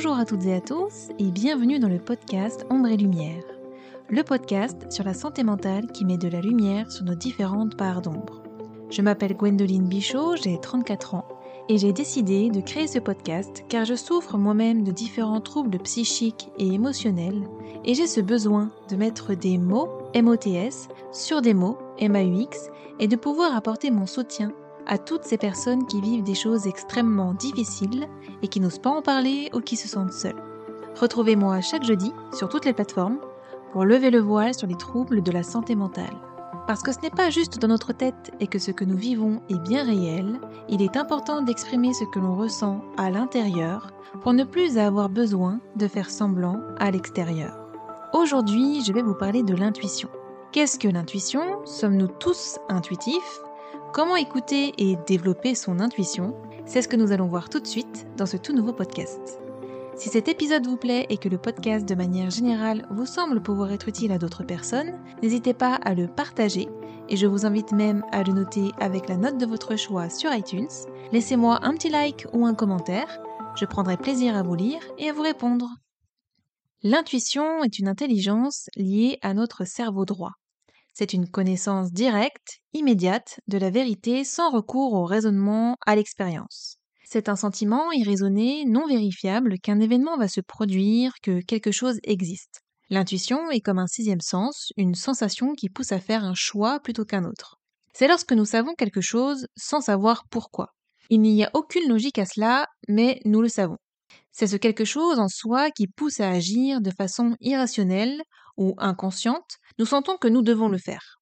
Bonjour à toutes et à tous et bienvenue dans le podcast Ombre et Lumière, le podcast sur la santé mentale qui met de la lumière sur nos différentes parts d'ombre. Je m'appelle Gwendoline Bichot, j'ai 34 ans et j'ai décidé de créer ce podcast car je souffre moi-même de différents troubles psychiques et émotionnels et j'ai ce besoin de mettre des mots MOTS sur des mots MAUX et de pouvoir apporter mon soutien à toutes ces personnes qui vivent des choses extrêmement difficiles et qui n'osent pas en parler ou qui se sentent seules. Retrouvez-moi chaque jeudi sur toutes les plateformes pour lever le voile sur les troubles de la santé mentale. Parce que ce n'est pas juste dans notre tête et que ce que nous vivons est bien réel, il est important d'exprimer ce que l'on ressent à l'intérieur pour ne plus avoir besoin de faire semblant à l'extérieur. Aujourd'hui, je vais vous parler de l'intuition. Qu'est-ce que l'intuition? Sommes-nous tous intuitifs? Comment écouter et développer son intuition C'est ce que nous allons voir tout de suite dans ce tout nouveau podcast. Si cet épisode vous plaît et que le podcast de manière générale vous semble pouvoir être utile à d'autres personnes, n'hésitez pas à le partager et je vous invite même à le noter avec la note de votre choix sur iTunes. Laissez-moi un petit like ou un commentaire, je prendrai plaisir à vous lire et à vous répondre. L'intuition est une intelligence liée à notre cerveau droit. C'est une connaissance directe, immédiate de la vérité sans recours au raisonnement, à l'expérience. C'est un sentiment irraisonné, non vérifiable, qu'un événement va se produire, que quelque chose existe. L'intuition est comme un sixième sens, une sensation qui pousse à faire un choix plutôt qu'un autre. C'est lorsque nous savons quelque chose sans savoir pourquoi. Il n'y a aucune logique à cela, mais nous le savons. C'est ce quelque chose en soi qui pousse à agir de façon irrationnelle ou inconsciente, nous sentons que nous devons le faire.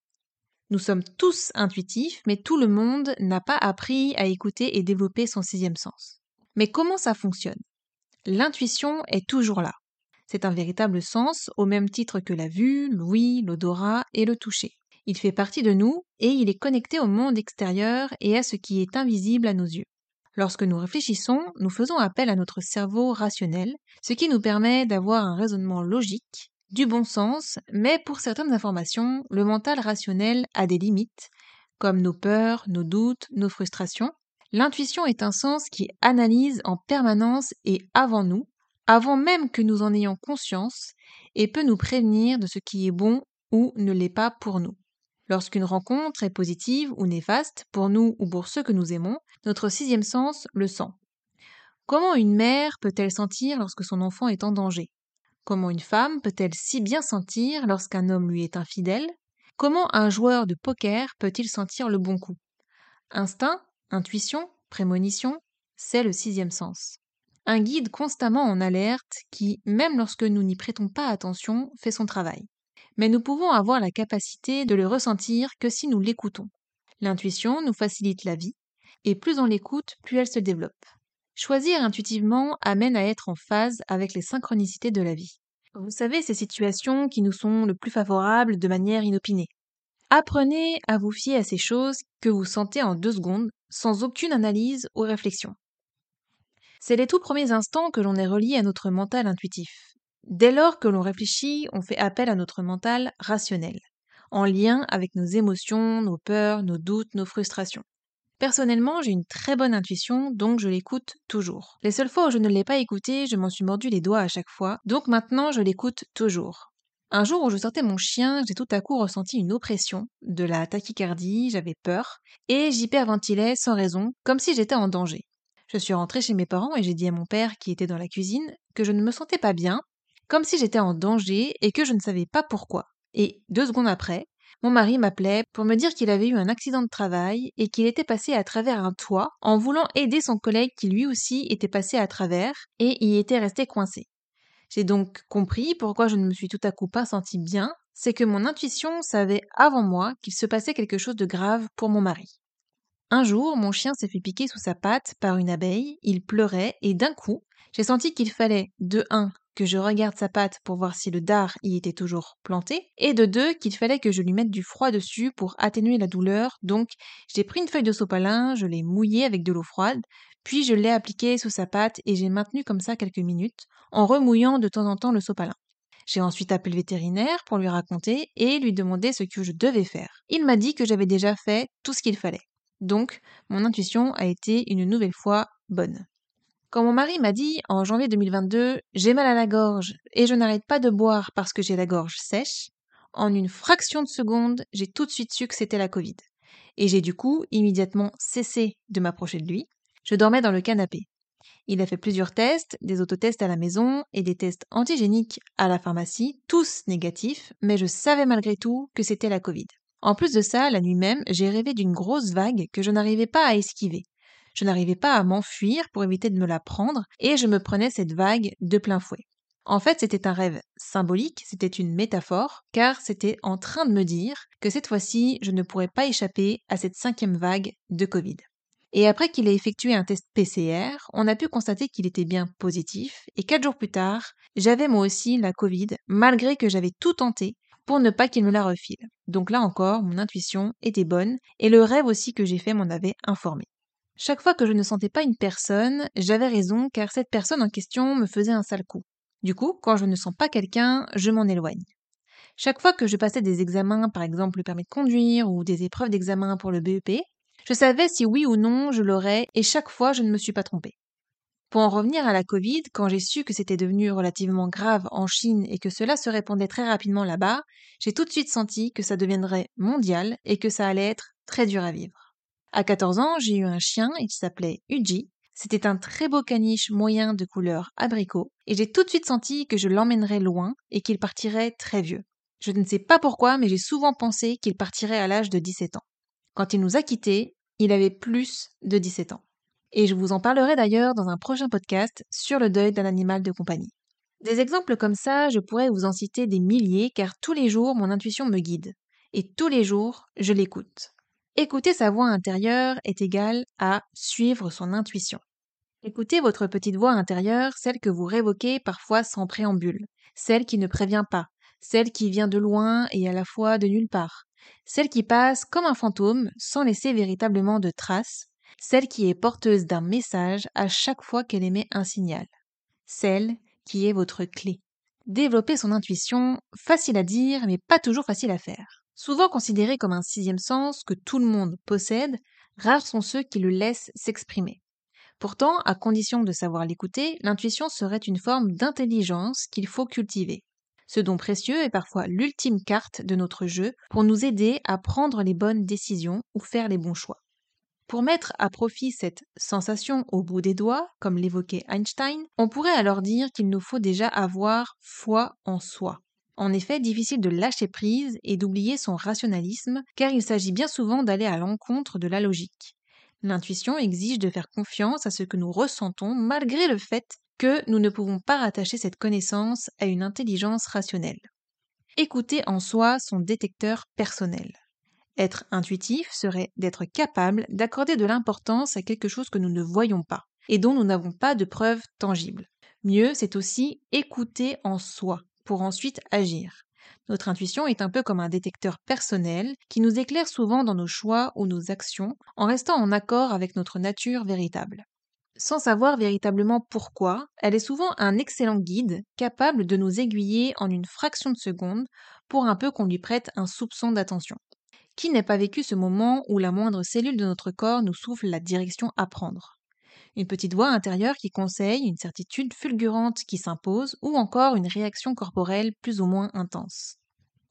Nous sommes tous intuitifs, mais tout le monde n'a pas appris à écouter et développer son sixième sens. Mais comment ça fonctionne? L'intuition est toujours là. C'est un véritable sens au même titre que la vue, l'ouïe, l'odorat et le toucher. Il fait partie de nous et il est connecté au monde extérieur et à ce qui est invisible à nos yeux. Lorsque nous réfléchissons, nous faisons appel à notre cerveau rationnel, ce qui nous permet d'avoir un raisonnement logique du bon sens, mais pour certaines informations, le mental rationnel a des limites, comme nos peurs, nos doutes, nos frustrations. L'intuition est un sens qui analyse en permanence et avant nous, avant même que nous en ayons conscience, et peut nous prévenir de ce qui est bon ou ne l'est pas pour nous. Lorsqu'une rencontre est positive ou néfaste pour nous ou pour ceux que nous aimons, notre sixième sens le sent. Comment une mère peut-elle sentir lorsque son enfant est en danger? Comment une femme peut-elle si bien sentir lorsqu'un homme lui est infidèle? Comment un joueur de poker peut-il sentir le bon coup? Instinct, intuition, prémonition, c'est le sixième sens. Un guide constamment en alerte qui, même lorsque nous n'y prêtons pas attention, fait son travail. Mais nous pouvons avoir la capacité de le ressentir que si nous l'écoutons. L'intuition nous facilite la vie, et plus on l'écoute, plus elle se développe. Choisir intuitivement amène à être en phase avec les synchronicités de la vie. Vous savez, ces situations qui nous sont le plus favorables de manière inopinée. Apprenez à vous fier à ces choses que vous sentez en deux secondes, sans aucune analyse ou réflexion. C'est les tout premiers instants que l'on est relié à notre mental intuitif. Dès lors que l'on réfléchit, on fait appel à notre mental rationnel, en lien avec nos émotions, nos peurs, nos doutes, nos frustrations. Personnellement, j'ai une très bonne intuition, donc je l'écoute toujours. Les seules fois où je ne l'ai pas écoutée, je m'en suis mordu les doigts à chaque fois, donc maintenant je l'écoute toujours. Un jour où je sortais mon chien, j'ai tout à coup ressenti une oppression, de la tachycardie, j'avais peur, et j'hyperventilais sans raison, comme si j'étais en danger. Je suis rentrée chez mes parents et j'ai dit à mon père, qui était dans la cuisine, que je ne me sentais pas bien, comme si j'étais en danger et que je ne savais pas pourquoi. Et deux secondes après, mon mari m'appelait pour me dire qu'il avait eu un accident de travail et qu'il était passé à travers un toit en voulant aider son collègue qui lui aussi était passé à travers et y était resté coincé. J'ai donc compris pourquoi je ne me suis tout à coup pas senti bien, c'est que mon intuition savait avant moi qu'il se passait quelque chose de grave pour mon mari. Un jour, mon chien s'est fait piquer sous sa patte par une abeille, il pleurait et d'un coup, j'ai senti qu'il fallait, de un, que je regarde sa patte pour voir si le dard y était toujours planté, et de deux, qu'il fallait que je lui mette du froid dessus pour atténuer la douleur, donc j'ai pris une feuille de sopalin, je l'ai mouillée avec de l'eau froide, puis je l'ai appliquée sous sa patte et j'ai maintenu comme ça quelques minutes, en remouillant de temps en temps le sopalin. J'ai ensuite appelé le vétérinaire pour lui raconter et lui demander ce que je devais faire. Il m'a dit que j'avais déjà fait tout ce qu'il fallait. Donc, mon intuition a été une nouvelle fois bonne. Quand mon mari m'a dit en janvier 2022 j'ai mal à la gorge et je n'arrête pas de boire parce que j'ai la gorge sèche, en une fraction de seconde, j'ai tout de suite su que c'était la Covid. Et j'ai du coup immédiatement cessé de m'approcher de lui. Je dormais dans le canapé. Il a fait plusieurs tests, des autotests à la maison et des tests antigéniques à la pharmacie, tous négatifs, mais je savais malgré tout que c'était la Covid. En plus de ça, la nuit même, j'ai rêvé d'une grosse vague que je n'arrivais pas à esquiver. Je n'arrivais pas à m'enfuir pour éviter de me la prendre et je me prenais cette vague de plein fouet. En fait, c'était un rêve symbolique, c'était une métaphore, car c'était en train de me dire que cette fois-ci, je ne pourrais pas échapper à cette cinquième vague de Covid. Et après qu'il ait effectué un test PCR, on a pu constater qu'il était bien positif, et quatre jours plus tard, j'avais moi aussi la Covid, malgré que j'avais tout tenté pour ne pas qu'il me la refile. Donc là encore, mon intuition était bonne, et le rêve aussi que j'ai fait m'en avait informé. Chaque fois que je ne sentais pas une personne, j'avais raison car cette personne en question me faisait un sale coup. Du coup, quand je ne sens pas quelqu'un, je m'en éloigne. Chaque fois que je passais des examens, par exemple le permis de conduire ou des épreuves d'examen pour le BEP, je savais si oui ou non je l'aurais et chaque fois je ne me suis pas trompée. Pour en revenir à la Covid, quand j'ai su que c'était devenu relativement grave en Chine et que cela se répandait très rapidement là-bas, j'ai tout de suite senti que ça deviendrait mondial et que ça allait être très dur à vivre. À 14 ans, j'ai eu un chien, il s'appelait Uji. C'était un très beau caniche moyen de couleur abricot, et j'ai tout de suite senti que je l'emmènerais loin et qu'il partirait très vieux. Je ne sais pas pourquoi, mais j'ai souvent pensé qu'il partirait à l'âge de 17 ans. Quand il nous a quittés, il avait plus de 17 ans. Et je vous en parlerai d'ailleurs dans un prochain podcast sur le deuil d'un animal de compagnie. Des exemples comme ça, je pourrais vous en citer des milliers car tous les jours mon intuition me guide. Et tous les jours, je l'écoute. Écouter sa voix intérieure est égal à suivre son intuition. Écoutez votre petite voix intérieure, celle que vous révoquez parfois sans préambule, celle qui ne prévient pas, celle qui vient de loin et à la fois de nulle part, celle qui passe comme un fantôme sans laisser véritablement de traces, celle qui est porteuse d'un message à chaque fois qu'elle émet un signal, celle qui est votre clé. Développer son intuition, facile à dire, mais pas toujours facile à faire. Souvent considéré comme un sixième sens que tout le monde possède, rares sont ceux qui le laissent s'exprimer. Pourtant, à condition de savoir l'écouter, l'intuition serait une forme d'intelligence qu'il faut cultiver. Ce don précieux est parfois l'ultime carte de notre jeu pour nous aider à prendre les bonnes décisions ou faire les bons choix. Pour mettre à profit cette sensation au bout des doigts, comme l'évoquait Einstein, on pourrait alors dire qu'il nous faut déjà avoir foi en soi. En effet, difficile de lâcher prise et d'oublier son rationalisme, car il s'agit bien souvent d'aller à l'encontre de la logique. L'intuition exige de faire confiance à ce que nous ressentons malgré le fait que nous ne pouvons pas rattacher cette connaissance à une intelligence rationnelle. Écouter en soi son détecteur personnel. Être intuitif serait d'être capable d'accorder de l'importance à quelque chose que nous ne voyons pas et dont nous n'avons pas de preuves tangibles. Mieux, c'est aussi écouter en soi pour ensuite agir. Notre intuition est un peu comme un détecteur personnel qui nous éclaire souvent dans nos choix ou nos actions en restant en accord avec notre nature véritable. Sans savoir véritablement pourquoi, elle est souvent un excellent guide, capable de nous aiguiller en une fraction de seconde pour un peu qu'on lui prête un soupçon d'attention. Qui n'a pas vécu ce moment où la moindre cellule de notre corps nous souffle la direction à prendre? Une petite voix intérieure qui conseille, une certitude fulgurante qui s'impose, ou encore une réaction corporelle plus ou moins intense.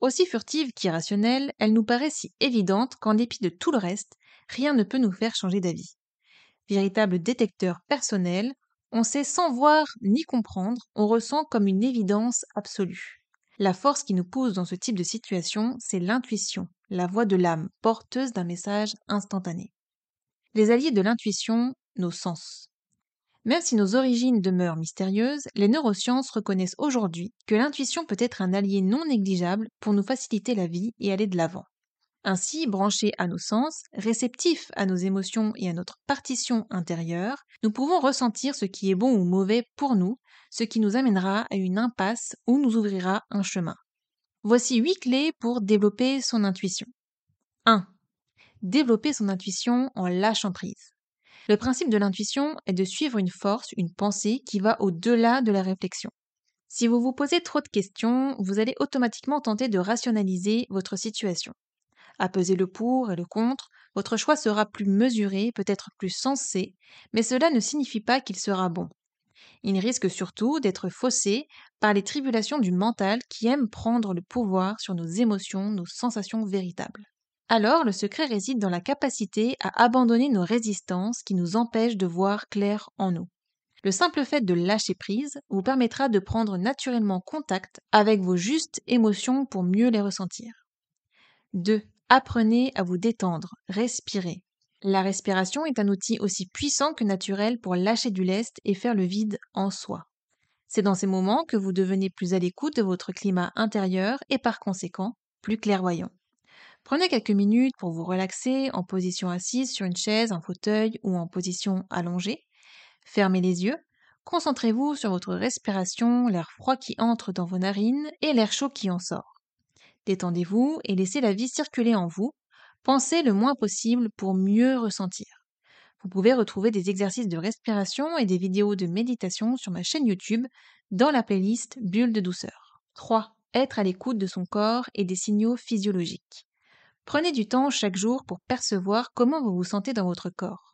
Aussi furtive qu'irrationnelle, elle nous paraît si évidente qu'en dépit de tout le reste, rien ne peut nous faire changer d'avis véritable détecteur personnel, on sait sans voir ni comprendre, on ressent comme une évidence absolue. La force qui nous pousse dans ce type de situation, c'est l'intuition, la voix de l'âme, porteuse d'un message instantané. Les alliés de l'intuition, nos sens. Même si nos origines demeurent mystérieuses, les neurosciences reconnaissent aujourd'hui que l'intuition peut être un allié non négligeable pour nous faciliter la vie et aller de l'avant. Ainsi, branchés à nos sens, réceptifs à nos émotions et à notre partition intérieure, nous pouvons ressentir ce qui est bon ou mauvais pour nous, ce qui nous amènera à une impasse ou nous ouvrira un chemin. Voici huit clés pour développer son intuition. 1. Développer son intuition en lâchant prise. Le principe de l'intuition est de suivre une force, une pensée qui va au-delà de la réflexion. Si vous vous posez trop de questions, vous allez automatiquement tenter de rationaliser votre situation à peser le pour et le contre, Votre choix sera plus mesuré, peut-être plus sensé, mais cela ne signifie pas qu'il sera bon. Il risque surtout d'être faussé par les tribulations du mental qui aime prendre le pouvoir sur nos émotions, nos sensations véritables. Alors le secret réside dans la capacité à abandonner nos résistances qui nous empêchent de voir clair en nous. Le simple fait de lâcher prise vous permettra de prendre naturellement contact avec vos justes émotions pour mieux les ressentir. 2. Apprenez à vous détendre, respirez. La respiration est un outil aussi puissant que naturel pour lâcher du lest et faire le vide en soi. C'est dans ces moments que vous devenez plus à l'écoute de votre climat intérieur et par conséquent plus clairvoyant. Prenez quelques minutes pour vous relaxer en position assise sur une chaise, un fauteuil ou en position allongée. Fermez les yeux. Concentrez-vous sur votre respiration, l'air froid qui entre dans vos narines et l'air chaud qui en sort. Détendez-vous et laissez la vie circuler en vous. Pensez le moins possible pour mieux ressentir. Vous pouvez retrouver des exercices de respiration et des vidéos de méditation sur ma chaîne YouTube dans la playlist Bulle de douceur. 3. Être à l'écoute de son corps et des signaux physiologiques. Prenez du temps chaque jour pour percevoir comment vous vous sentez dans votre corps.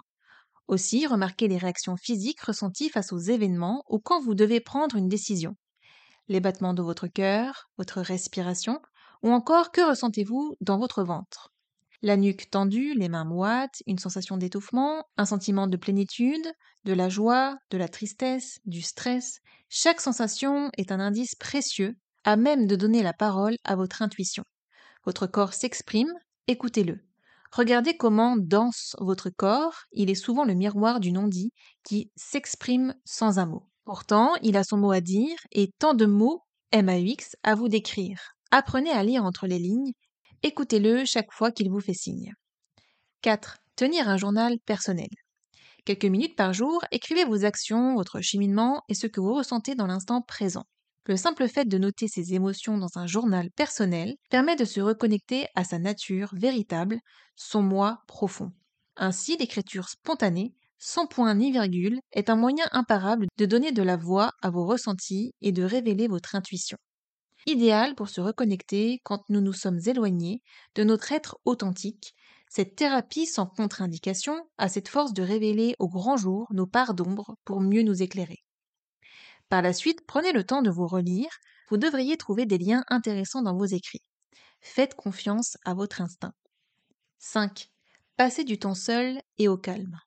Aussi, remarquez les réactions physiques ressenties face aux événements ou quand vous devez prendre une décision. Les battements de votre cœur, votre respiration, ou encore que ressentez-vous dans votre ventre. La nuque tendue, les mains moites, une sensation d'étouffement, un sentiment de plénitude, de la joie, de la tristesse, du stress. Chaque sensation est un indice précieux à même de donner la parole à votre intuition. Votre corps s'exprime, écoutez-le. Regardez comment danse votre corps, il est souvent le miroir du non-dit qui s'exprime sans un mot. Pourtant, il a son mot à dire et tant de mots, MAUX, à vous décrire. Apprenez à lire entre les lignes, écoutez-le chaque fois qu'il vous fait signe. 4. Tenir un journal personnel. Quelques minutes par jour, écrivez vos actions, votre cheminement et ce que vous ressentez dans l'instant présent. Le simple fait de noter ses émotions dans un journal personnel permet de se reconnecter à sa nature véritable, son moi profond. Ainsi, l'écriture spontanée, sans point ni virgule, est un moyen imparable de donner de la voix à vos ressentis et de révéler votre intuition. Idéal pour se reconnecter quand nous nous sommes éloignés de notre être authentique, cette thérapie sans contre-indication a cette force de révéler au grand jour nos parts d'ombre pour mieux nous éclairer. Par la suite, prenez le temps de vous relire, vous devriez trouver des liens intéressants dans vos écrits. Faites confiance à votre instinct. 5. Passez du temps seul et au calme.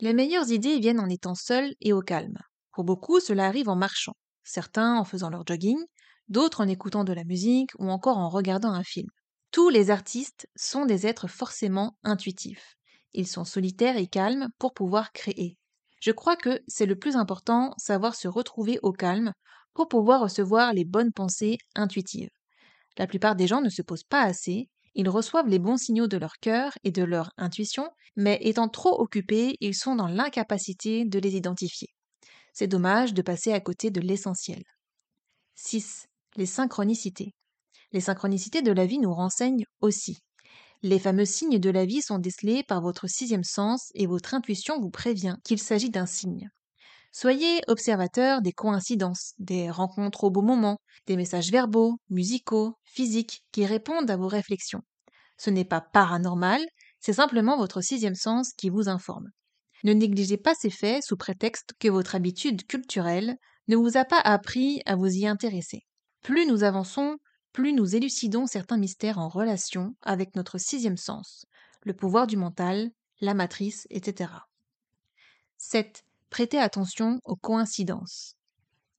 Les meilleures idées viennent en étant seul et au calme. Pour beaucoup, cela arrive en marchant, certains en faisant leur jogging, d'autres en écoutant de la musique ou encore en regardant un film. Tous les artistes sont des êtres forcément intuitifs. Ils sont solitaires et calmes pour pouvoir créer. Je crois que c'est le plus important, savoir se retrouver au calme pour pouvoir recevoir les bonnes pensées intuitives. La plupart des gens ne se posent pas assez, ils reçoivent les bons signaux de leur cœur et de leur intuition, mais étant trop occupés, ils sont dans l'incapacité de les identifier. C'est dommage de passer à côté de l'essentiel. 6. Les synchronicités. Les synchronicités de la vie nous renseignent aussi. Les fameux signes de la vie sont décelés par votre sixième sens et votre intuition vous prévient qu'il s'agit d'un signe. Soyez observateur des coïncidences, des rencontres au beau moment, des messages verbaux, musicaux, physiques qui répondent à vos réflexions. Ce n'est pas paranormal, c'est simplement votre sixième sens qui vous informe. Ne négligez pas ces faits sous prétexte que votre habitude culturelle ne vous a pas appris à vous y intéresser. Plus nous avançons, plus nous élucidons certains mystères en relation avec notre sixième sens, le pouvoir du mental, la matrice, etc. 7. Prêtez attention aux coïncidences.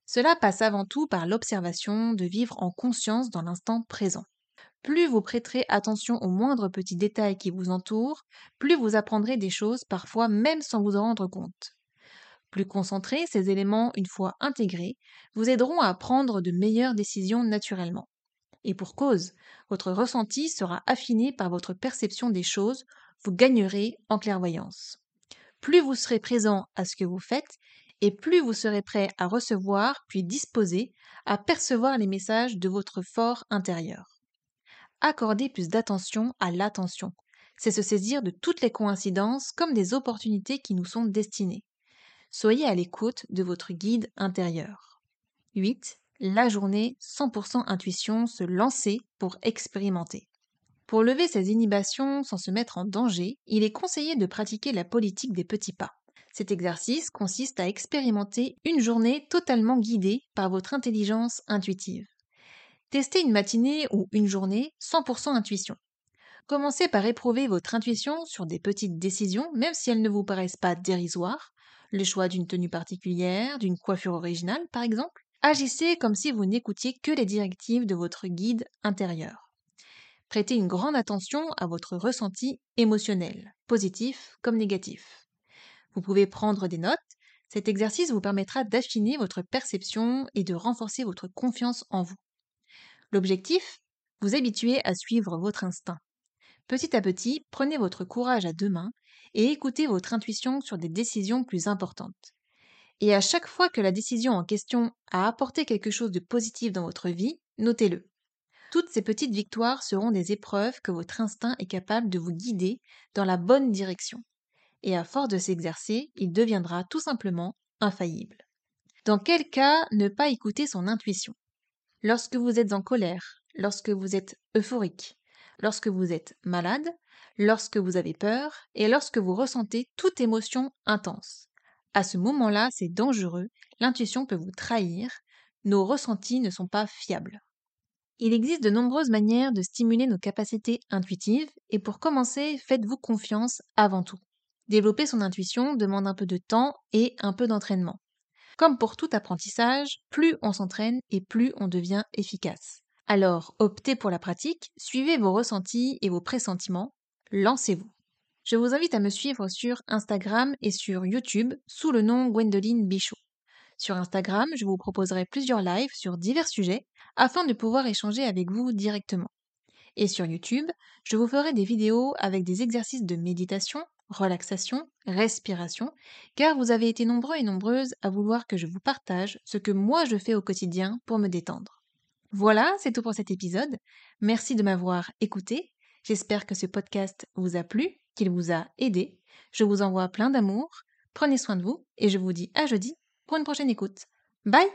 Cela passe avant tout par l'observation de vivre en conscience dans l'instant présent. Plus vous prêterez attention aux moindres petits détails qui vous entourent, plus vous apprendrez des choses parfois même sans vous en rendre compte. Plus concentrés, ces éléments, une fois intégrés, vous aideront à prendre de meilleures décisions naturellement. Et pour cause, votre ressenti sera affiné par votre perception des choses, vous gagnerez en clairvoyance. Plus vous serez présent à ce que vous faites, et plus vous serez prêt à recevoir, puis disposé à percevoir les messages de votre fort intérieur. Accordez plus d'attention à l'attention. C'est se saisir de toutes les coïncidences comme des opportunités qui nous sont destinées. Soyez à l'écoute de votre guide intérieur. 8 la journée 100% intuition, se lancer pour expérimenter. Pour lever ces inhibitions sans se mettre en danger, il est conseillé de pratiquer la politique des petits pas. Cet exercice consiste à expérimenter une journée totalement guidée par votre intelligence intuitive. Testez une matinée ou une journée 100% intuition. Commencez par éprouver votre intuition sur des petites décisions, même si elles ne vous paraissent pas dérisoires, le choix d'une tenue particulière, d'une coiffure originale par exemple. Agissez comme si vous n'écoutiez que les directives de votre guide intérieur. Prêtez une grande attention à votre ressenti émotionnel, positif comme négatif. Vous pouvez prendre des notes. Cet exercice vous permettra d'affiner votre perception et de renforcer votre confiance en vous. L'objectif Vous habituer à suivre votre instinct. Petit à petit, prenez votre courage à deux mains et écoutez votre intuition sur des décisions plus importantes. Et à chaque fois que la décision en question a apporté quelque chose de positif dans votre vie, notez-le. Toutes ces petites victoires seront des épreuves que votre instinct est capable de vous guider dans la bonne direction. Et à force de s'exercer, il deviendra tout simplement infaillible. Dans quel cas ne pas écouter son intuition? Lorsque vous êtes en colère, lorsque vous êtes euphorique, lorsque vous êtes malade, lorsque vous avez peur et lorsque vous ressentez toute émotion intense. À ce moment-là, c'est dangereux, l'intuition peut vous trahir, nos ressentis ne sont pas fiables. Il existe de nombreuses manières de stimuler nos capacités intuitives et pour commencer, faites-vous confiance avant tout. Développer son intuition demande un peu de temps et un peu d'entraînement. Comme pour tout apprentissage, plus on s'entraîne et plus on devient efficace. Alors, optez pour la pratique, suivez vos ressentis et vos pressentiments, lancez-vous. Je vous invite à me suivre sur Instagram et sur YouTube sous le nom Gwendoline Bichot. Sur Instagram, je vous proposerai plusieurs lives sur divers sujets afin de pouvoir échanger avec vous directement. Et sur YouTube, je vous ferai des vidéos avec des exercices de méditation, relaxation, respiration, car vous avez été nombreux et nombreuses à vouloir que je vous partage ce que moi je fais au quotidien pour me détendre. Voilà, c'est tout pour cet épisode. Merci de m'avoir écouté. J'espère que ce podcast vous a plu, qu'il vous a aidé. Je vous envoie plein d'amour. Prenez soin de vous et je vous dis à jeudi pour une prochaine écoute. Bye